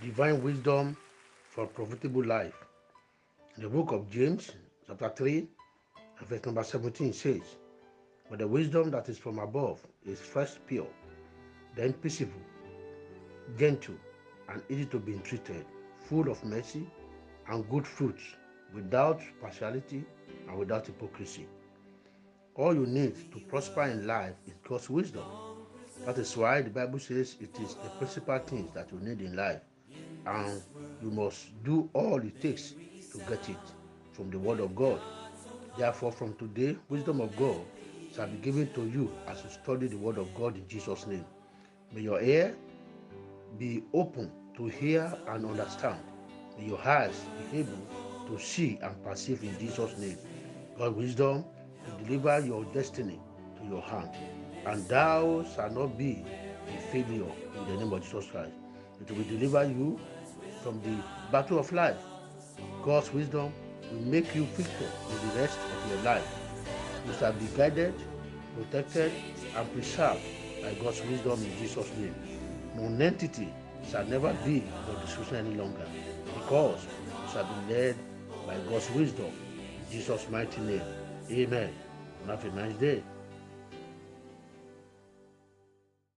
divine wisdom for profitable life. In the book of James, chapter 3, verse number 17 says, But the wisdom that is from above is first pure, then peaceable, gentle, and easy to be entreated, full of mercy and good fruits, without partiality and without hypocrisy. All you need to prosper in life is God's wisdom. That is why the Bible says it is the principal things that you need in life and you must do all it takes to get it from the Word of God. Therefore, from today, wisdom of God shall be given to you as you study the Word of God in Jesus' name. May your ear be open to hear and understand. May your eyes be able to see and perceive in Jesus' name. God, wisdom to deliver your destiny to your hand. And thou shalt not be a failure in the name of Jesus Christ. It will deliver you from the battle of life. God's wisdom will make you victor in the rest of your life. You shall be guided, protected, and preserved by God's wisdom in Jesus' name. Non-entity shall never be your decision any longer because you shall be led by God's wisdom in Jesus' mighty name. Amen. Have a nice day.